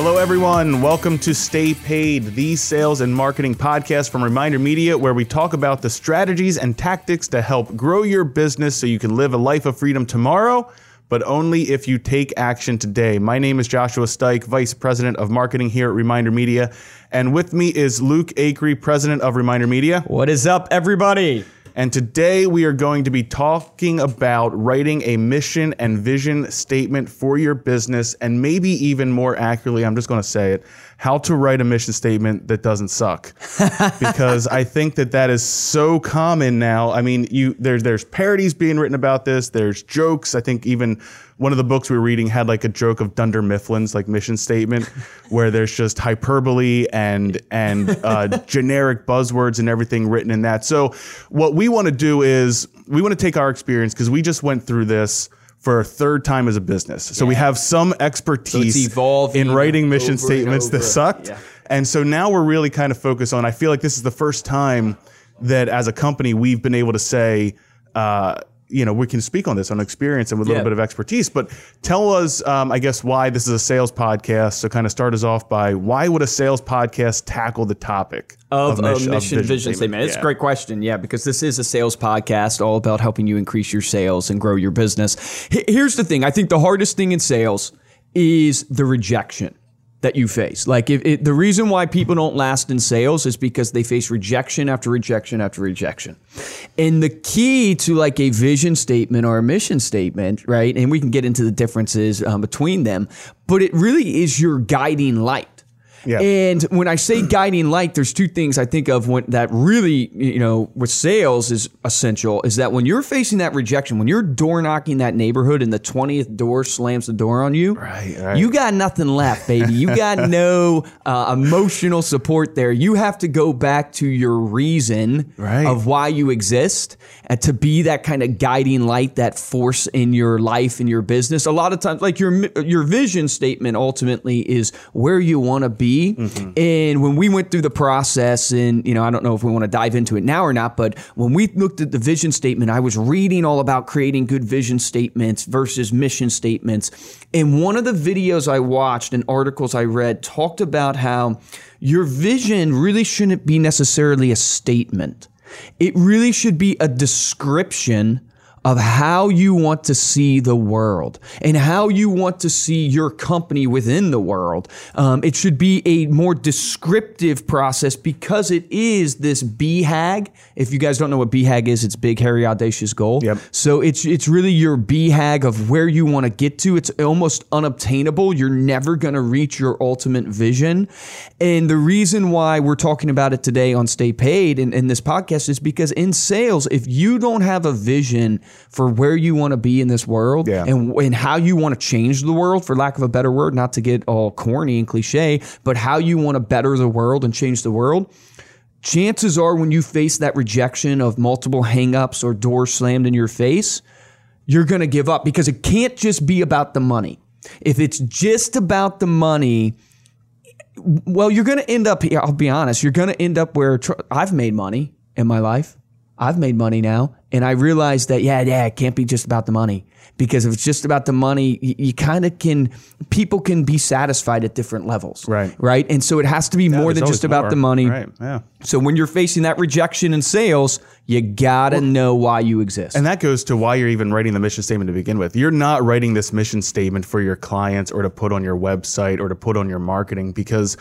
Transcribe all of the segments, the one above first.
Hello, everyone. Welcome to Stay Paid, the sales and marketing podcast from Reminder Media, where we talk about the strategies and tactics to help grow your business so you can live a life of freedom tomorrow, but only if you take action today. My name is Joshua Steich, Vice President of Marketing here at Reminder Media. And with me is Luke Acree, President of Reminder Media. What is up, everybody? And today we are going to be talking about writing a mission and vision statement for your business. And maybe even more accurately, I'm just going to say it how to write a mission statement that doesn't suck. because I think that that is so common now. I mean, you there's there's parodies being written about this, there's jokes. I think even one of the books we were reading had like a joke of Dunder Mifflin's like mission statement, where there's just hyperbole and and uh, generic buzzwords and everything written in that. So what we want to do is we want to take our experience because we just went through this for a third time as a business. So we have some expertise evolving in writing mission statements that sucked. Yeah. And so now we're really kind of focused on. I feel like this is the first time that as a company we've been able to say, uh, you know, we can speak on this on experience and with a little Yeah. bit of expertise. But tell us, um, I guess, why this is a sales podcast. So kind of start us off by why would a sales podcast tackle the topic Of, a mission- mission, of vision, statement. It's Yeah. a great question. Yeah, because this is a sales podcast all about helping you increase your sales and grow your business. H- Here's the thing I think the hardest thing in sales is the rejection that you face. Like, if it, the reason why people don't last in sales is because they face rejection after rejection after rejection. And the key to like a vision statement or a mission statement, right? And we can get into the differences um, between them, but it really is your guiding light. Yeah. And when I say guiding light, there's two things I think of when that really, you know, with sales is essential is that when you're facing that rejection, when you're door knocking that neighborhood and the 20th door slams the door on you, Right, right. you got nothing left, baby. You got no uh, emotional support there. You have to go back to your reason Right. of why you exist and to be that kind of guiding light, that force in your life, in your business. A lot of times, like your your vision statement ultimately is where you want to be. Mm-hmm. And when we went through the process, and you know, I don't know if we want to dive into it now or not, but when we looked at the vision statement, I was reading all about creating good vision statements versus mission statements. And one of the videos I watched and articles I read talked about how your vision really shouldn't be necessarily a statement. It really should be a description of how you want to see the world and how you want to see your company within the world. Um, it should be a more descriptive process because it is this BHAG. If you guys don't know what BHAG is, it's big, hairy, audacious goal. Yep. So it's it's really your BHAG of where you want to get to. It's almost unobtainable. You're never going to reach your ultimate vision. And the reason why we're talking about it today on Stay Paid in, in this podcast is because in sales, if you don't have a vision for where you want to be in this world Yeah. and, and how you want to change the world, for lack of a better word, not to get all corny and cliche, but how you want to better the world and change the world, chances are when you face that rejection of multiple hangups or doors slammed in your face, you're going to give up because it can't just be about the money. If it's just about the money, well, you're going to end up here. I'll be honest. You're going to end up where tr- I've made money in my life. I've made money now. And I realized that, yeah, yeah, it can't be just about the money. Because if it's just about the money, you, you kind of can, people can be satisfied at different levels. Right. Right. And so it has to be more than just about more. the money. Right. Yeah. So when you're facing that rejection in sales, you gotta know why you exist. And that goes to why you're even writing the mission statement to begin with. You're not writing this mission statement for your clients or to put on your website or to put on your marketing because,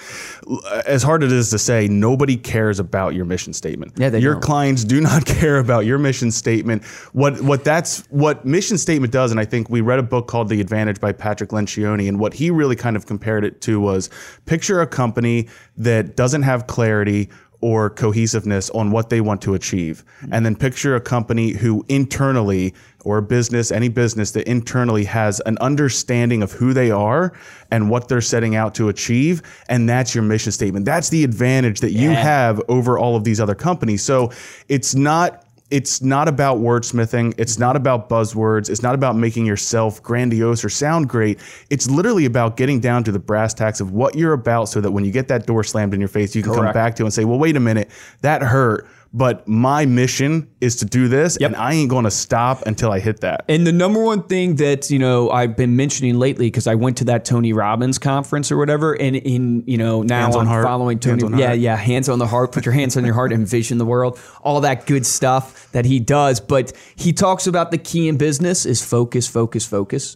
uh, as hard as it is to say, nobody cares about your mission statement. Yeah, they your don't. clients do not care about your mission statement. What what that's what mission statement does, and I think we read a book called The Advantage by Patrick Lencioni, and what he really kind of compared it to was picture a company that doesn't have clarity or cohesiveness on what they want to achieve. Mm-hmm. And then picture a company who internally or a business, any business that internally has an understanding of who they are and what they're setting out to achieve. And that's your mission statement. That's the advantage that you have over all of these other companies. So it's not it's not about wordsmithing. It's not about buzzwords. It's not about making yourself grandiose or sound great. It's literally about getting down to the brass tacks of what you're about so that when you get that door slammed in your face, you can come back to it and say, well, wait a minute, that hurt. But my mission is to do this, and I ain't going to stop until I hit that. And the number one thing that you know I've been mentioning lately because I went to that Tony Robbins conference or whatever, and in you know now Hands I'm following Tony. Yeah, heart. yeah, hands on the heart. Put your hands on your heart. Envision the world. All that good stuff that he does. But he talks about the key in business is focus, focus, focus.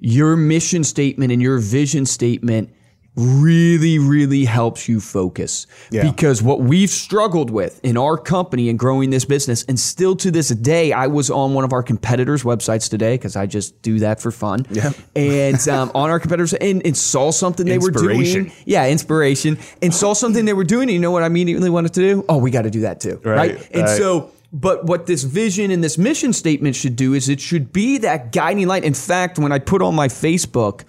Your mission statement and your vision statement really, really helps you focus. Yeah. Because what we've struggled with in our company and growing this business, and still to this day, I was on one of our competitors' websites today because I just do that for fun. Yeah. And um, on our competitors, and, and saw something they were doing. Yeah, inspiration. And saw something they were doing. And you know what I immediately wanted to do? Oh, we got to do that too. Right, And right. so, but what this vision and this mission statement should do is it should be that guiding light. In fact, when I put on my Facebook,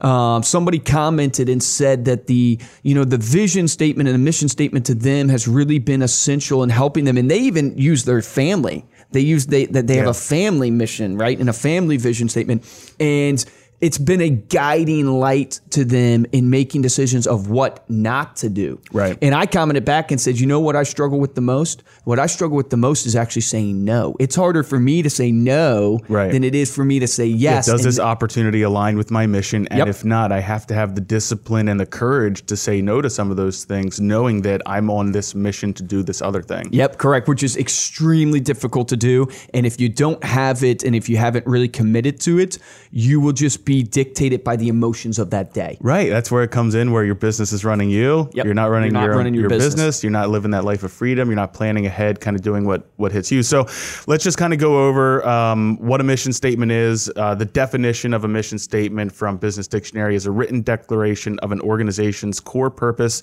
um, somebody commented and said that the you know the vision statement and the mission statement to them has really been essential in helping them, and they even use their family. They use they that they have a family mission, right, and a family vision statement, and it's been a guiding light to them in making decisions of what not to do. Right. And I commented back and said, you know what I struggle with the most? What I struggle with the most is actually saying no. It's harder for me to say no Right. than it is for me to say yes. Does And this opportunity align with my mission? And Yep. if not, I have to have the discipline and the courage to say no to some of those things, knowing that I'm on this mission to do this other thing. Yep, correct, which is extremely difficult to do. And if you don't have it and if you haven't really committed to it, you will just be dictated by the emotions of that day. Right. That's where it comes in where your business is running you. Yep. You're not running, You're not your, running your your business. business. You're not living that life of freedom. You're not planning ahead, kind of doing what, what hits you. So let's just kind of go over um, what a mission statement is. Uh, the definition of a mission statement from Business Dictionary is a written declaration of an organization's core purpose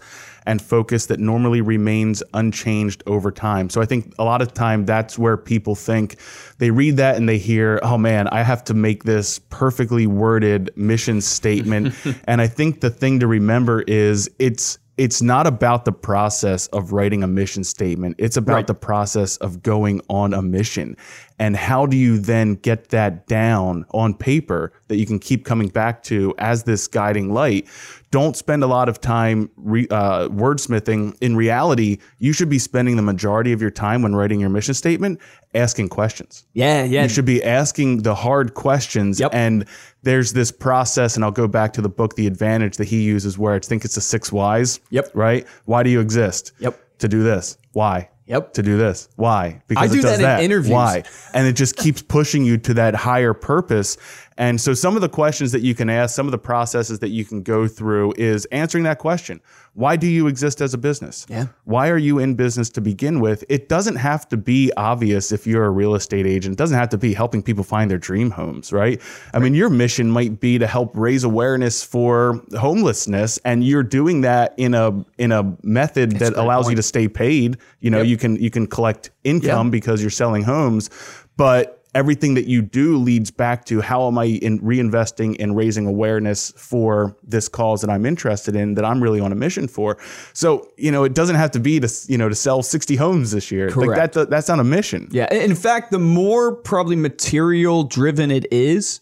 and focus that normally remains unchanged over time. So I think a lot of time that's where people think they read that and they hear, oh man, I have to make this perfectly worded mission statement. and I think the thing to remember is it's it's not about the process of writing a mission statement. It's about Right. the process of going on a mission. And how do you then get that down on paper that you can keep coming back to as this guiding light? Don't spend a lot of time re, uh, wordsmithing. In reality, you should be spending the majority of your time when writing your mission statement asking questions. Yeah, yeah. You should be asking the hard questions. Yep. And there's this process, and I'll go back to the book, The Advantage, that he uses where I think it's the six whys. Yep. Right? Why do you exist? Yep. To do this. Why? Yep. To do this. Why? Because do it does that in interviews. Why? And it just keeps pushing you to that higher purpose. And so some of the questions that you can ask, some of the processes that you can go through is answering that question. Why do you exist as a business? Yeah. Why are you in business to begin with? It doesn't have to be obvious if you're a real estate agent. It doesn't have to be helping people find their dream homes, right? I mean, your mission might be to help raise awareness for homelessness and you're doing that in a in a method that great allows you to stay paid. You know, Yep. you can you can collect income Yeah. because you're selling homes, but everything that you do leads back to how am I in reinvesting and raising awareness for this cause that I'm interested in that I'm really on a mission for. So, you know, it doesn't have to be to, you know, to sell 60 homes this year. Like Correct. that that's not a mission. Yeah. In fact, the more probably material driven it is,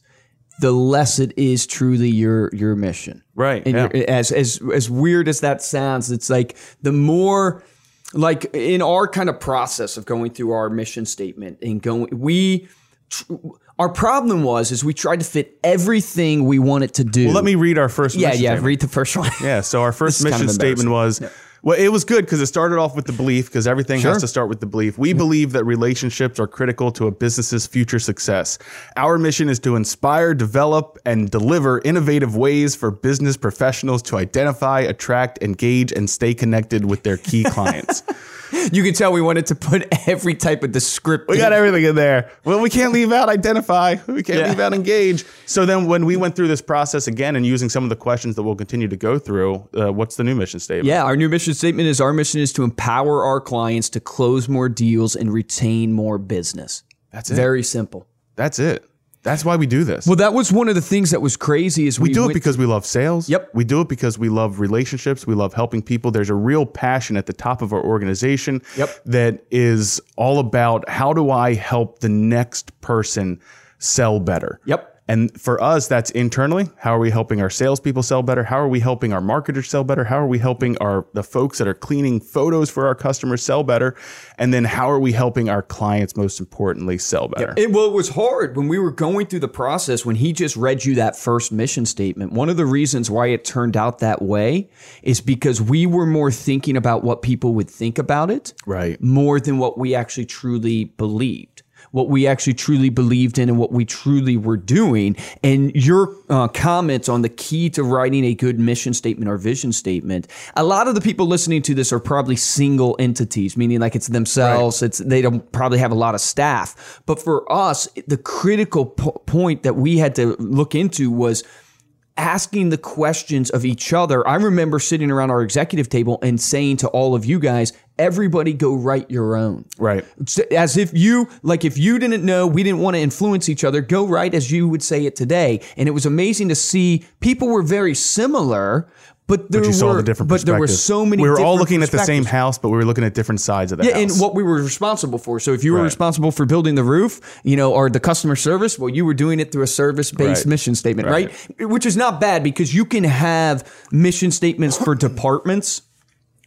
the less it is truly your your mission. Right, And yeah. as as as weird as that sounds, it's like the more like in our kind of process of going through our mission statement and going we tr- our problem was is we tried to fit everything we wanted to do. Well, let me read our first yeah, mission yeah, statement. read the first one. Yeah. So our first is kind mission of statement was. Well, it was good because it started off with the belief, because everything Sure. has to start with the belief. We believe that relationships are critical to a business's future success. Our mission is to inspire, develop, and deliver innovative ways for business professionals to identify, attract, engage, and stay connected with their key clients. You can tell we wanted to put every type of descriptive. We got everything in there. Well, we can't leave out identify. We can't Yeah. leave out engage. So then, when we went through this process again and using some of the questions that we'll continue to go through, uh, what's the new mission statement? Yeah, our new mission statement is our mission is to empower our clients to close more deals and retain more business. That's it. Very simple. That's it. That's why we do this. Well, that was one of the things that was crazy is we, we do it went- because we love sales. Yep. We do it because we love relationships. We love helping people. There's a real passion at the top of our organization Yep. that is all about how do I help the next person sell better? Yep. And for us, that's internally. How are we helping our salespeople sell better? How are we helping our marketers sell better? How are we helping our the folks that are cleaning photos for our customers sell better? And then how are we helping our clients, most importantly, sell better? It, well, it was hard when we were going through the process when he just read you that first mission statement. One of the reasons why it turned out that way is because we were more thinking about what people would think about it, Right. more than what we actually truly believed. What we actually truly believed in and what we truly were doing. And your uh, comments on the key to writing a good mission statement or vision statement. A lot of the people listening to this are probably single entities, meaning like it's themselves. It's they don't probably have a lot of staff. But for us, the critical po- point that we had to look into was asking the questions of each other. I remember sitting around our executive table and saying to all of you guys, everybody go write your own. Right. As if you, like, if you didn't know, we didn't want to influence each other, go write as you would say it today. And it was amazing to see people were very similar, but there But you were, saw the different but there were so many. We were all looking at the same house, but we were looking at different sides of the Yeah, house. and what we were responsible for. So if you were Right. responsible for building the roof, you know, or the customer service, well, you were doing it through a service-based Right. mission statement, right. Right. Which is not bad because you can have mission statements for departments.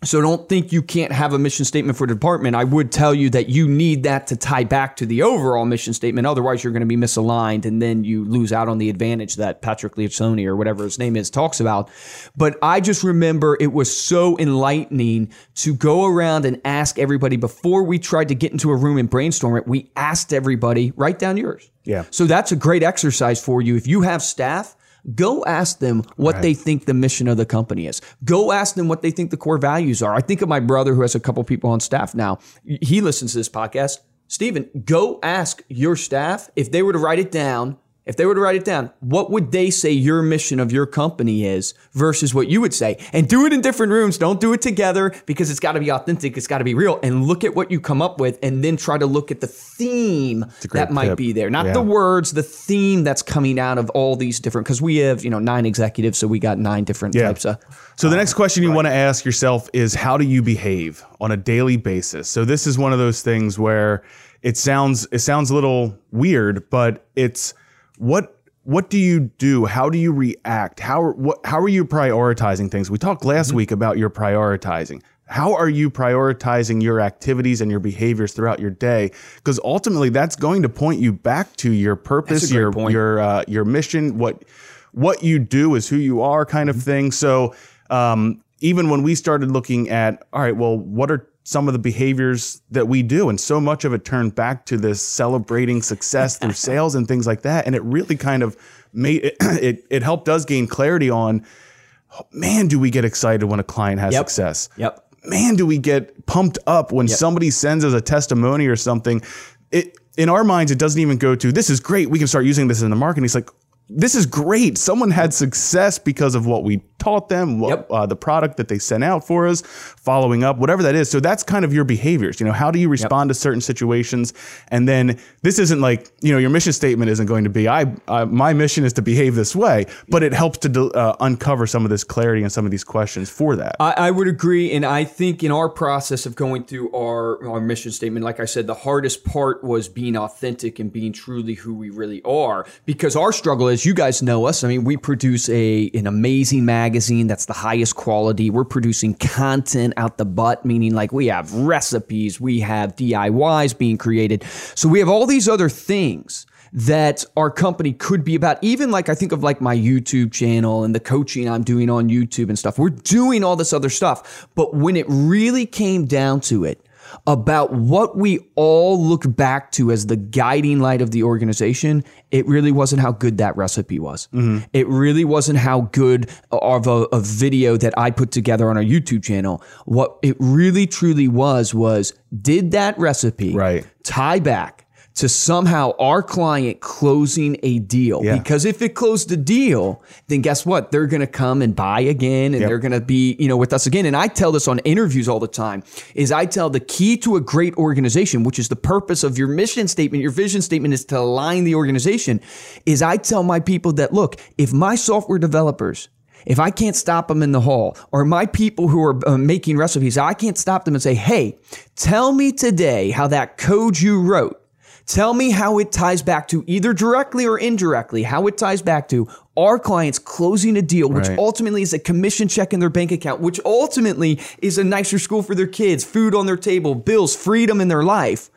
So don't think you can't have a mission statement for the department. I would tell you that you need that to tie back to the overall mission statement. Otherwise, you're going to be misaligned, and then you lose out on the advantage that Patrick Lencioni or whatever his name is talks about. But I just remember it was so enlightening to go around and ask everybody before we tried to get into a room and brainstorm it. We asked everybody write down yours. Yeah. So that's a great exercise for you if you have staff. Go ask them what they think the mission of the company is. Go ask them what they think the core values are. I think of my brother who has a couple people on staff now. He listens to this podcast. Stephen, go ask your staff if they were to write it down. If they were to write it down, what would they say your mission of your company is versus what you would say? And do it in different rooms. Don't do it together because it's got to be authentic. It's got to be real. And look at what you come up with and then try to look at the theme that might tip. be there. Not Yeah. the words, the theme that's coming out of all these different, because we have, you know, nine executives. So we got nine different Yeah. types of. So the um, next question you want to ask yourself is how do you behave on a daily basis? So this is one of those things where it sounds it sounds a little weird, but it's what what do you do? How do you react? How what how are you prioritizing things? We talked last week about your prioritizing. How are you prioritizing your activities and your behaviors throughout your day? Because ultimately, that's going to point you back to your purpose, That's a great your point. your uh, your mission. What what you do is who you are, kind of thing. So um, even when we started looking at, all right, well, what are some of the behaviors that we do? And so much of it turned back to this celebrating success through sales and things like that. And it really kind of made it, it, it helped us gain clarity on, man, do we get excited when a client has Yep. success? Yep. man, do we get pumped up when somebody sends us a testimony or something? It in our minds, it doesn't even go to this is great. We can start using this in the marketing. It's like this is great. Someone had success because of what we taught them, what, Yep. uh, the product that they sent out for us, following up, whatever that is. So that's kind of your behaviors. You know, how do you respond to certain situations? And then this isn't like you know your mission statement isn't going to be I, I my mission is to behave this way, but it helps to de- uh, uncover some of this clarity and some of these questions for that. I, I would agree, and I think in our process of going through our our mission statement, like I said, the hardest part was being authentic and being truly who we really are. Because our struggle, as you guys know us, I mean, we produce a an amazing magazine that's the highest quality. We're producing content out the butt, meaning like we have recipes, we have DIYs being created, so we have all these other things that our company could be about. Even like I think of like my YouTube channel and the coaching I'm doing on YouTube and stuff. We're doing all this other stuff. But when it really came down to it, about what we all look back to as the guiding light of the organization, it really wasn't how good that recipe was. Mm-hmm. It really wasn't how good of a, a video that I put together on our YouTube channel. What it really truly was was did that recipe Right. tie back to somehow our client closing a deal. Yeah. Because if it closed a deal, then guess what? They're going to come and buy again and they're going to be, you know, with us again. And I tell this on interviews all the time is I tell the key to a great organization, which is the purpose of your mission statement, your vision statement is to align the organization, is I tell my people that look, if my software developers if I can't stop them in the hall, or my people who are uh, making recipes, I can't stop them and say, hey, tell me today how that code you wrote Tell me how it ties back to either directly or indirectly, how it ties back to our clients closing a deal, which Right. ultimately is a commission check in their bank account, which ultimately is a nicer school for their kids, food on their table, bills, freedom in their life.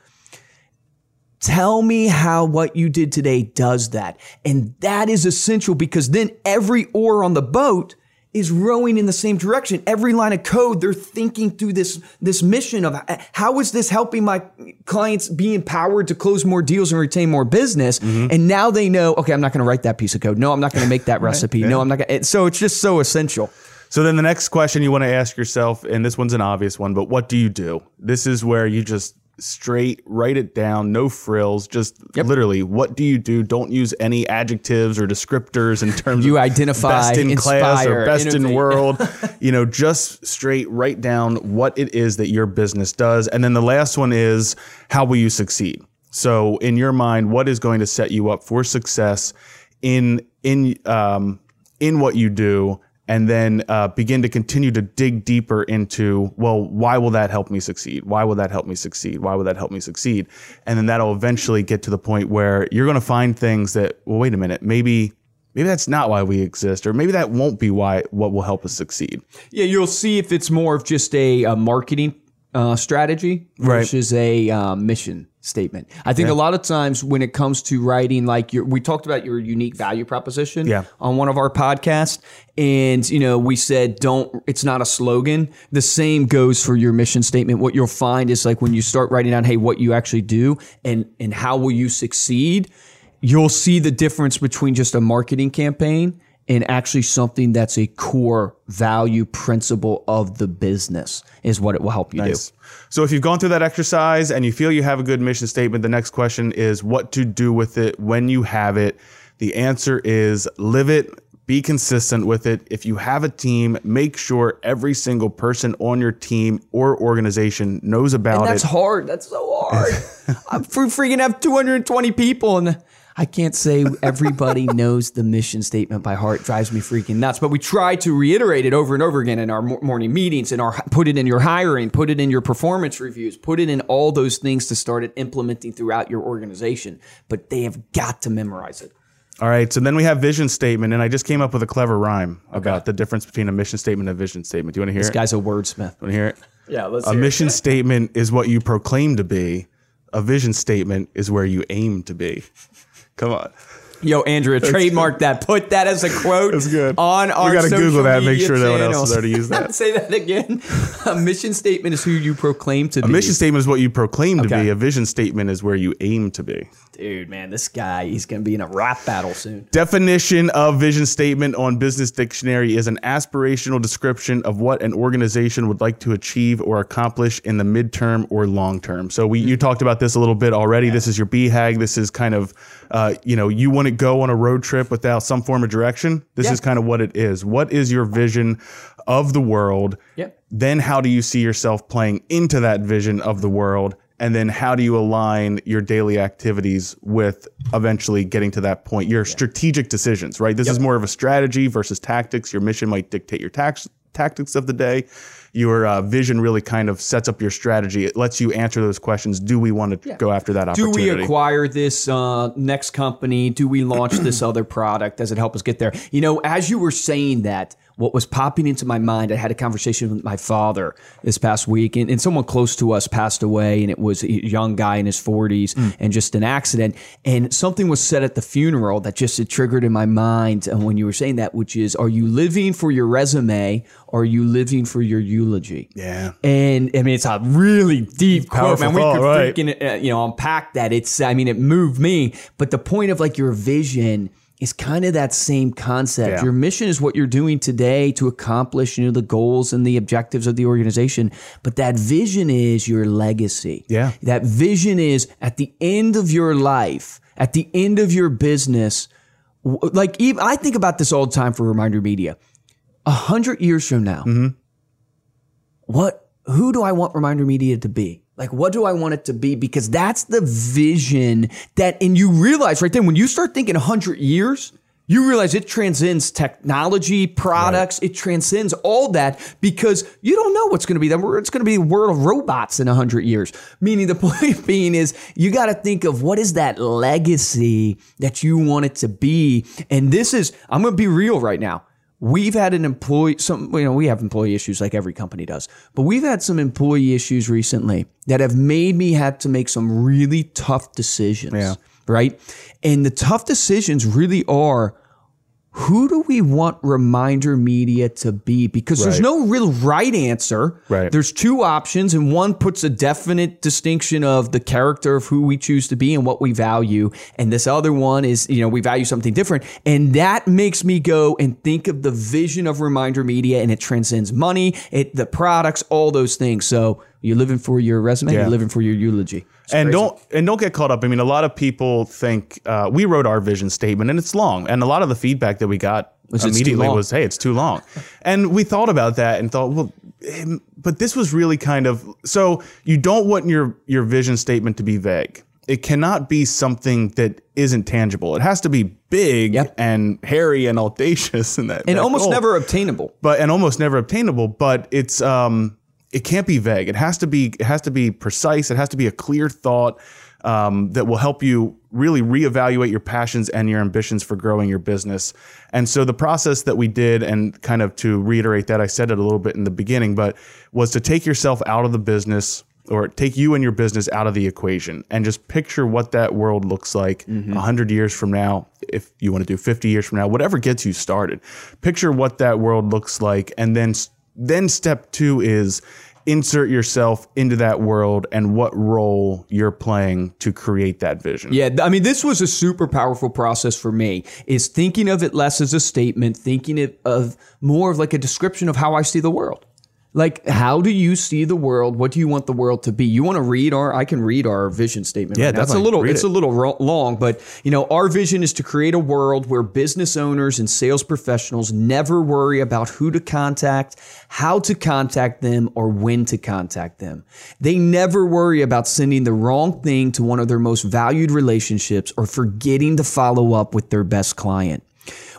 Tell me how what you did today does that. And that is essential because then every oar on the boat is rowing in the same direction. Every line of code, they're thinking through this, this mission of how is this helping my clients be empowered to close more deals and retain more business? Mm-hmm. And now they know, okay, I'm not going to write that piece of code. No, I'm not going to make that recipe. No, I'm not going to. So it's just so essential. So then the next question you want to ask yourself, and this one's an obvious one, but what do you do? This is where you just straight write it down, no frills, just literally what do you do? Don't use any adjectives or descriptors in terms You of identify, best in class or inspire, best in world. you know, just straight write down what it is that your business does. And then the last one is how will you succeed? So in your mind, what is going to set you up for success in in um, in what you do? And then uh, begin to continue to dig deeper into well why will that help me succeed? Why will that help me succeed? Why will that help me succeed? And then that'll eventually get to the point where you're going to find things that well wait a minute maybe maybe that's not why we exist or maybe that won't be why what will help us succeed. Yeah, you'll see if it's more of just a, a marketing uh, strategy Right. versus a uh, mission statement. I think a lot of times when it comes to writing, like your, we talked about your unique value proposition Yeah. on one of our podcasts, and you know we said don't. It's not a slogan. The same goes for your mission statement. What you'll find is like when you start writing down, hey, what you actually do and and how will you succeed, you'll see the difference between just a marketing campaign and actually something that's a core value principle of the business is what it will help you Nice. So if you've gone through that exercise and you feel you have a good mission statement, the next question is what to do with it when you have it. The answer is live it, be consistent with it. If you have a team, make sure every single person on your team or organization knows about do. That's it. hard. That's so hard. I'm freaking have 220 people and I can't say everybody knows the mission statement by heart. It drives me freaking nuts. But we try to reiterate it over and over again in our morning meetings and our put it in your hiring, put it in your performance reviews, put it in all those things to start it implementing throughout your organization. But they have got to memorize it. All right. So then we have vision statement, and I just came up with a clever rhyme about the difference between a mission statement and a vision statement. Do you want to hear This it? This guy's a wordsmith. Want to hear it? Yeah, let's A mission statement is what you proclaim to be. A vision statement is where you aim to be. Come on. Yo, Andrea, trademark that. Put that as a quote That's good. on our We gotta social Google that, make sure no one else channels. is there to use that. Say that again. A mission statement is who you proclaim to A be. A mission statement is what you proclaim to be. A vision statement is where you aim to be. Dude, man, this guy, he's going to be in a rap battle soon. Definition of vision statement on Business Dictionary is an aspirational description of what an organization would like to achieve or accomplish in the midterm or long term. So we you talked about this a little bit already. This is your BHAG. This is kind of uh, you know you want to go on a road trip without some form of direction. This Yeah. is kind of what it is. What is your vision of the world? Yep. Then how do you see yourself playing into that vision of the world? And then how do you align your daily activities with eventually getting to that point? Your strategic decisions, right? This is more of a strategy versus tactics. Your mission might dictate your tax, tactics of the day. Your uh, vision really kind of sets up your strategy. It lets you answer those questions. Do we want to go after that opportunity? Do opportunity? we acquire this uh, next company? Do we launch this other product? Does it help us get there? You know, as you were saying that, what was popping into my mind, I had a conversation with my father this past week, and, and someone close to us passed away, and it was a young guy in his 40s and just an accident. And something was said at the funeral that just it triggered in my mind uh, when you were saying that, which is, are you living for your resume or are you living for your eulogy? Yeah. And I mean, it's a really deep quote, Powerful man. We thought, could right. freaking, uh, you know, unpack that. It's, I mean, it moved me. But the point of like your vision is kind of that same concept. Yeah. Your mission is what you're doing today to accomplish, you know, the goals and the objectives of the organization. But that vision is your legacy. Yeah. That vision is at the end of your life, at the end of your business. Like, even, I think about this all the time for Reminder Media. A hundred years from now, mm-hmm. what who do I want Reminder Media to be? Like what do I want it to be? Because that's the vision that and you realize right then when you start thinking 100 years, you realize it transcends technology, products, it transcends all that because you don't know what's going to be. That. It's going to be a world of robots in 100 years. Meaning, the point being is you got to think of what is that legacy that you want it to be. And this is, I'm going to be real right now. We've had an employee, some, you know, we have employee issues like every company does, but we've had some employee issues recently that have made me have to make some really tough decisions. Yeah right? And the tough decisions really are who do we want reminder media to be? Because right. there's no real right answer. Right. There's two options, and one puts a definite distinction of the character of who we choose to be and what we value. And this other one is, you know, we value something different. And that makes me go and think of the vision of reminder media, and it transcends money, it the products, all those things. So you're living for your resume. Yeah. You're living for your eulogy. It's and crazy. don't and don't get caught up. I mean, a lot of people think uh, we wrote our vision statement, and it's long. And a lot of the feedback that we got was immediately was, "Hey, it's too long." and we thought about that and thought, well, but this was really kind of so. You don't want your your vision statement to be vague. It cannot be something that isn't tangible. It has to be big yep. and hairy and audacious, and that and that almost goal. never obtainable. But and almost never obtainable. But it's um it can't be vague. It has to be it has to be precise. It has to be a clear thought um, that will help you really reevaluate your passions and your ambitions for growing your business. And so the process that we did, and kind of to reiterate that, I said it a little bit in the beginning, but was to take yourself out of the business or take you and your business out of the equation and just picture what that world looks like mm-hmm. 100 years from now if you want to do 50 years from now whatever gets you started picture what that world looks like and then then step two is insert yourself into that world and what role you're playing to create that vision. Yeah, I mean this was a super powerful process for me. Is thinking of it less as a statement, thinking of more of like a description of how I see the world. Like, how do you see the world? What do you want the world to be? You want to read our? I can read our vision statement. Yeah, right that's a little. It's it. a little long, but you know, our vision is to create a world where business owners and sales professionals never worry about who to contact, how to contact them, or when to contact them. They never worry about sending the wrong thing to one of their most valued relationships or forgetting to follow up with their best client.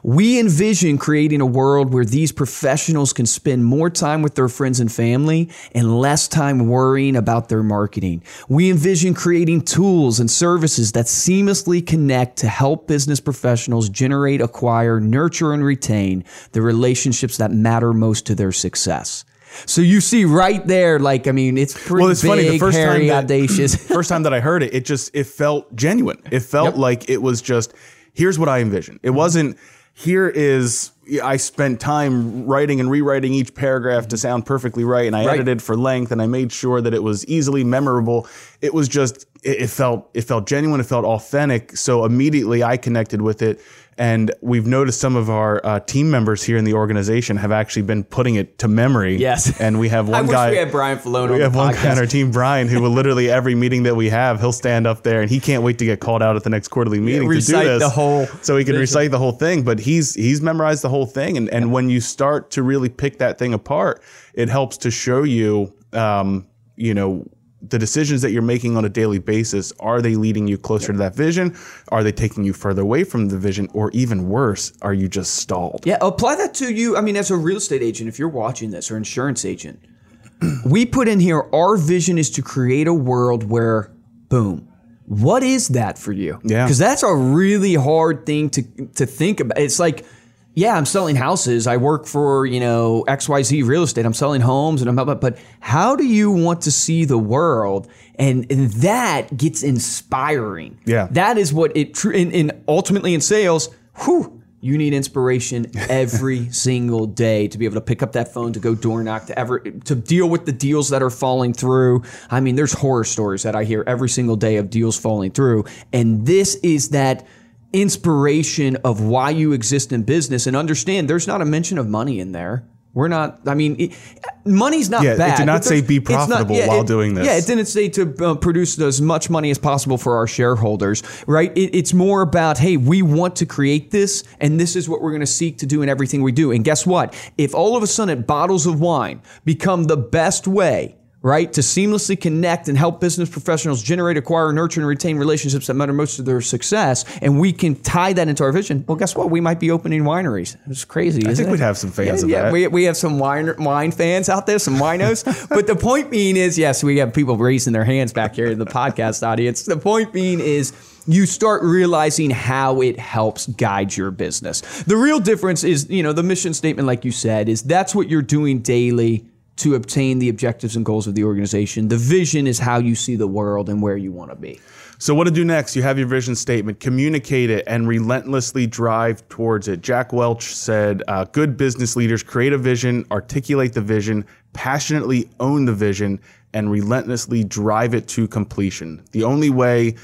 We envision creating a world where these professionals can spend more time with their friends and family and less time worrying about their marketing. We envision creating tools and services that seamlessly connect to help business professionals generate, acquire, nurture, and retain the relationships that matter most to their success. So you see right there, like I mean, it's pretty well, it's big, funny. The first hairy, time that, audacious. first time that I heard it, it just it felt genuine. It felt yep. like it was just here's what I envision. It mm-hmm. wasn't here is I spent time writing and rewriting each paragraph to sound perfectly right, and I right. edited for length, and I made sure that it was easily memorable. It was just it, it felt it felt genuine, it felt authentic. So immediately I connected with it and we've noticed some of our uh, team members here in the organization have actually been putting it to memory. Yes. And we have one I guy. we had Brian Falone. We have one guy on our team, Brian, who will literally every meeting that we have, he'll stand up there and he can't wait to get called out at the next quarterly meeting yeah, to do this. the whole. So he can vision. recite the whole thing. But he's he's memorized the whole thing. And and when you start to really pick that thing apart, it helps to show you. Um, you know the decisions that you're making on a daily basis are they leading you closer to that vision? Are they taking you further away from the vision? Or even worse are you just stalled? Yeah apply that to you. I mean as a real estate agent if you're watching this or insurance agent we put in here our vision is to create a world where boom what is that for you? Yeah. Because that's a really hard thing to to think about. It's like yeah, I'm selling houses. I work for, you know, XYZ real estate. I'm selling homes and I'm but how do you want to see the world? And, and that gets inspiring. Yeah. That is what it true and, and ultimately in sales, whew, you need inspiration every single day to be able to pick up that phone to go door knock to ever to deal with the deals that are falling through. I mean, there's horror stories that I hear every single day of deals falling through. And this is that inspiration of why you exist in business and understand there's not a mention of money in there. We're not. I mean, it, money's not yeah, bad. It did not say be profitable not, yeah, while it, doing this. Yeah, it didn't say to uh, produce as much money as possible for our shareholders, right? It, it's more about, hey, we want to create this, and this is what we're going to seek to do in everything we do. And guess what? If all of a sudden bottles of wine become the best way right? To seamlessly connect and help business professionals generate, acquire, nurture, and retain relationships that matter most to their success. And we can tie that into our vision. Well, guess what? We might be opening wineries. It's crazy. I think it? we'd have some fans yeah, of yeah, that. We, we have some wine wine fans out there, some winos. but the point being is, yes, we have people raising their hands back here in the podcast audience. The point being is you start realizing how it helps guide your business. The real difference is, you know, the mission statement, like you said, is that's what you're doing daily to obtain the objectives and goals of the organization. The vision is how you see the world and where you want to be. So, what to do next? You have your vision statement, communicate it, and relentlessly drive towards it. Jack Welch said, uh, Good business leaders create a vision, articulate the vision, passionately own the vision, and relentlessly drive it to completion. The only way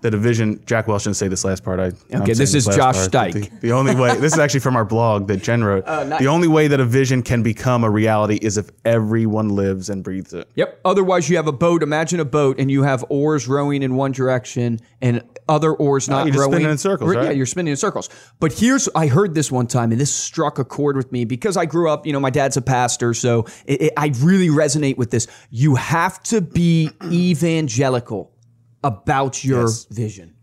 that division. Jack Welch didn't say this last part. I okay. This is Josh Steich. The, the, only way. this is actually from our blog that Jen wrote. Oh, nice. The only way that a vision can become a reality is if everyone lives and breathes it. Yep. Otherwise, you have a boat. Imagine a boat, and you have oars rowing in one direction, and other oars uh, not oh, you're rowing. spinning in circles. Right? Yeah, you're spinning in circles. But here's I heard this one time, and this struck a chord with me because I grew up. You know, my dad's a pastor, so it, it, I really resonate with this. You have to be evangelical about your yes. vision.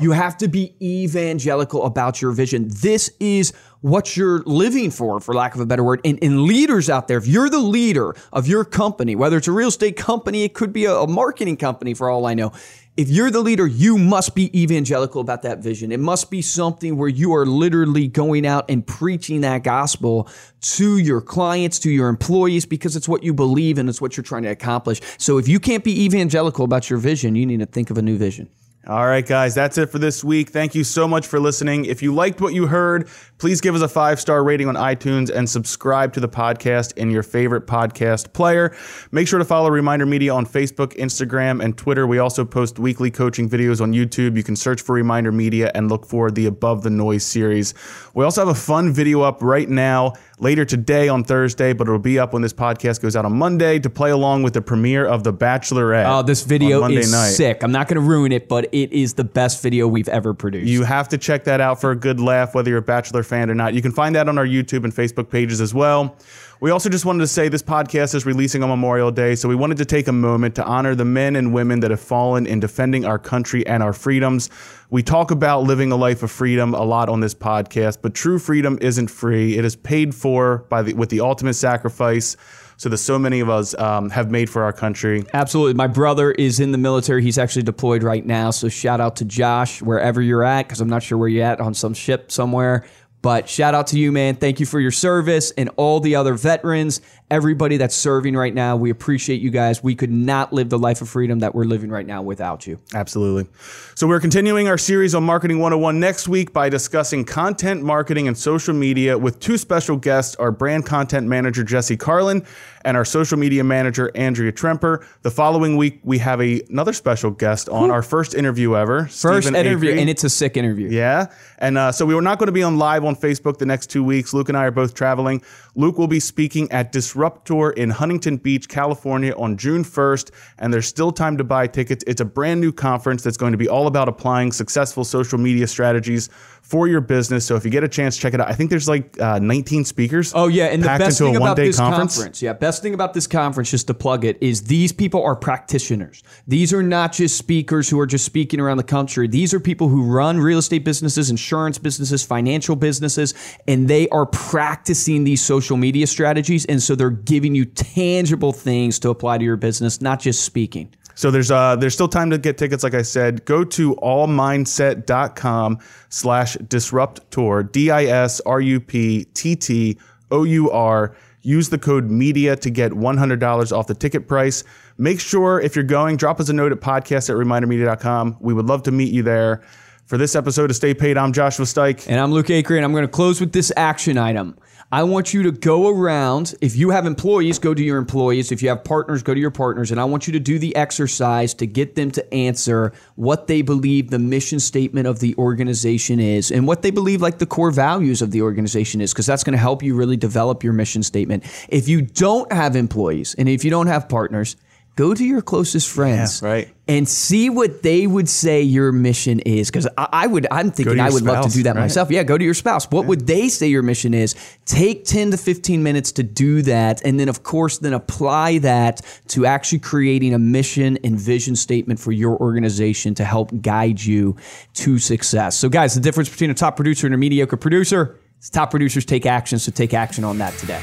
You have to be evangelical about your vision. This is what you're living for, for lack of a better word. And, and, leaders out there, if you're the leader of your company, whether it's a real estate company, it could be a, a marketing company for all I know. If you're the leader, you must be evangelical about that vision. It must be something where you are literally going out and preaching that gospel to your clients, to your employees, because it's what you believe and it's what you're trying to accomplish. So if you can't be evangelical about your vision, you need to think of a new vision. All right, guys, that's it for this week. Thank you so much for listening. If you liked what you heard, please give us a five star rating on iTunes and subscribe to the podcast in your favorite podcast player. Make sure to follow Reminder Media on Facebook, Instagram, and Twitter. We also post weekly coaching videos on YouTube. You can search for Reminder Media and look for the Above the Noise series. We also have a fun video up right now later today on Thursday, but it'll be up when this podcast goes out on Monday to play along with the premiere of The Bachelorette. Oh, this video is night. sick. I'm not going to ruin it, but it is the best video we've ever produced. You have to check that out for a good laugh, whether you're a Bachelor fan or not. You can find that on our YouTube and Facebook pages as well. We also just wanted to say this podcast is releasing on Memorial Day, so we wanted to take a moment to honor the men and women that have fallen in defending our country and our freedoms. We talk about living a life of freedom a lot on this podcast, but true freedom isn't free. It is paid for by the, with the ultimate sacrifice so that so many of us um, have made for our country. Absolutely. My brother is in the military. He's actually deployed right now. So shout out to Josh, wherever you're at, because I'm not sure where you're at on some ship somewhere. But shout out to you, man. Thank you for your service and all the other veterans, everybody that's serving right now. We appreciate you guys. We could not live the life of freedom that we're living right now without you. Absolutely. So, we're continuing our series on Marketing 101 next week by discussing content marketing and social media with two special guests our brand content manager, Jesse Carlin, and our social media manager, Andrea Tremper. The following week, we have a, another special guest on our first interview ever. First Stephen interview, and it's a sick interview. Yeah. And uh, so we were not going to be on live on Facebook the next two weeks. Luke and I are both traveling. Luke will be speaking at Disruptor in Huntington Beach, California on June 1st, and there's still time to buy tickets. It's a brand new conference that's going to be all about applying successful social media strategies for your business. So if you get a chance, check it out. I think there's like uh, 19 speakers. Oh yeah, and the best thing about this conference. conference, yeah, best thing about this conference, just to plug it, is these people are practitioners. These are not just speakers who are just speaking around the country. These are people who run real estate businesses, insurance businesses, financial businesses, and they are practicing these social media strategies. And so they're giving you tangible things to apply to your business, not just speaking. So there's uh there's still time to get tickets. Like I said, go to allmindset.com slash disrupt tour, D-I-S-R-U-P-T-T-O-U-R. Use the code media to get $100 off the ticket price. Make sure if you're going, drop us a note at podcast at remindermedia.com. We would love to meet you there. For this episode of Stay Paid, I'm Joshua Steich. And I'm Luke Acree, and I'm going to close with this action item. I want you to go around. If you have employees, go to your employees. If you have partners, go to your partners. And I want you to do the exercise to get them to answer what they believe the mission statement of the organization is and what they believe like the core values of the organization is, because that's going to help you really develop your mission statement. If you don't have employees and if you don't have partners, go to your closest friends, Yeah, right. and see what they would say your mission is. Because I, I would, I'm thinking I would love to do that right? myself. Yeah, go to your spouse. What would they say your mission is? Take 10 to 15 minutes to do that. And then, of course, then apply that to actually creating a mission and vision statement for your organization to help guide you to success. So, guys, the difference between a top producer and a mediocre producer is top producers take action. So, take action on that today.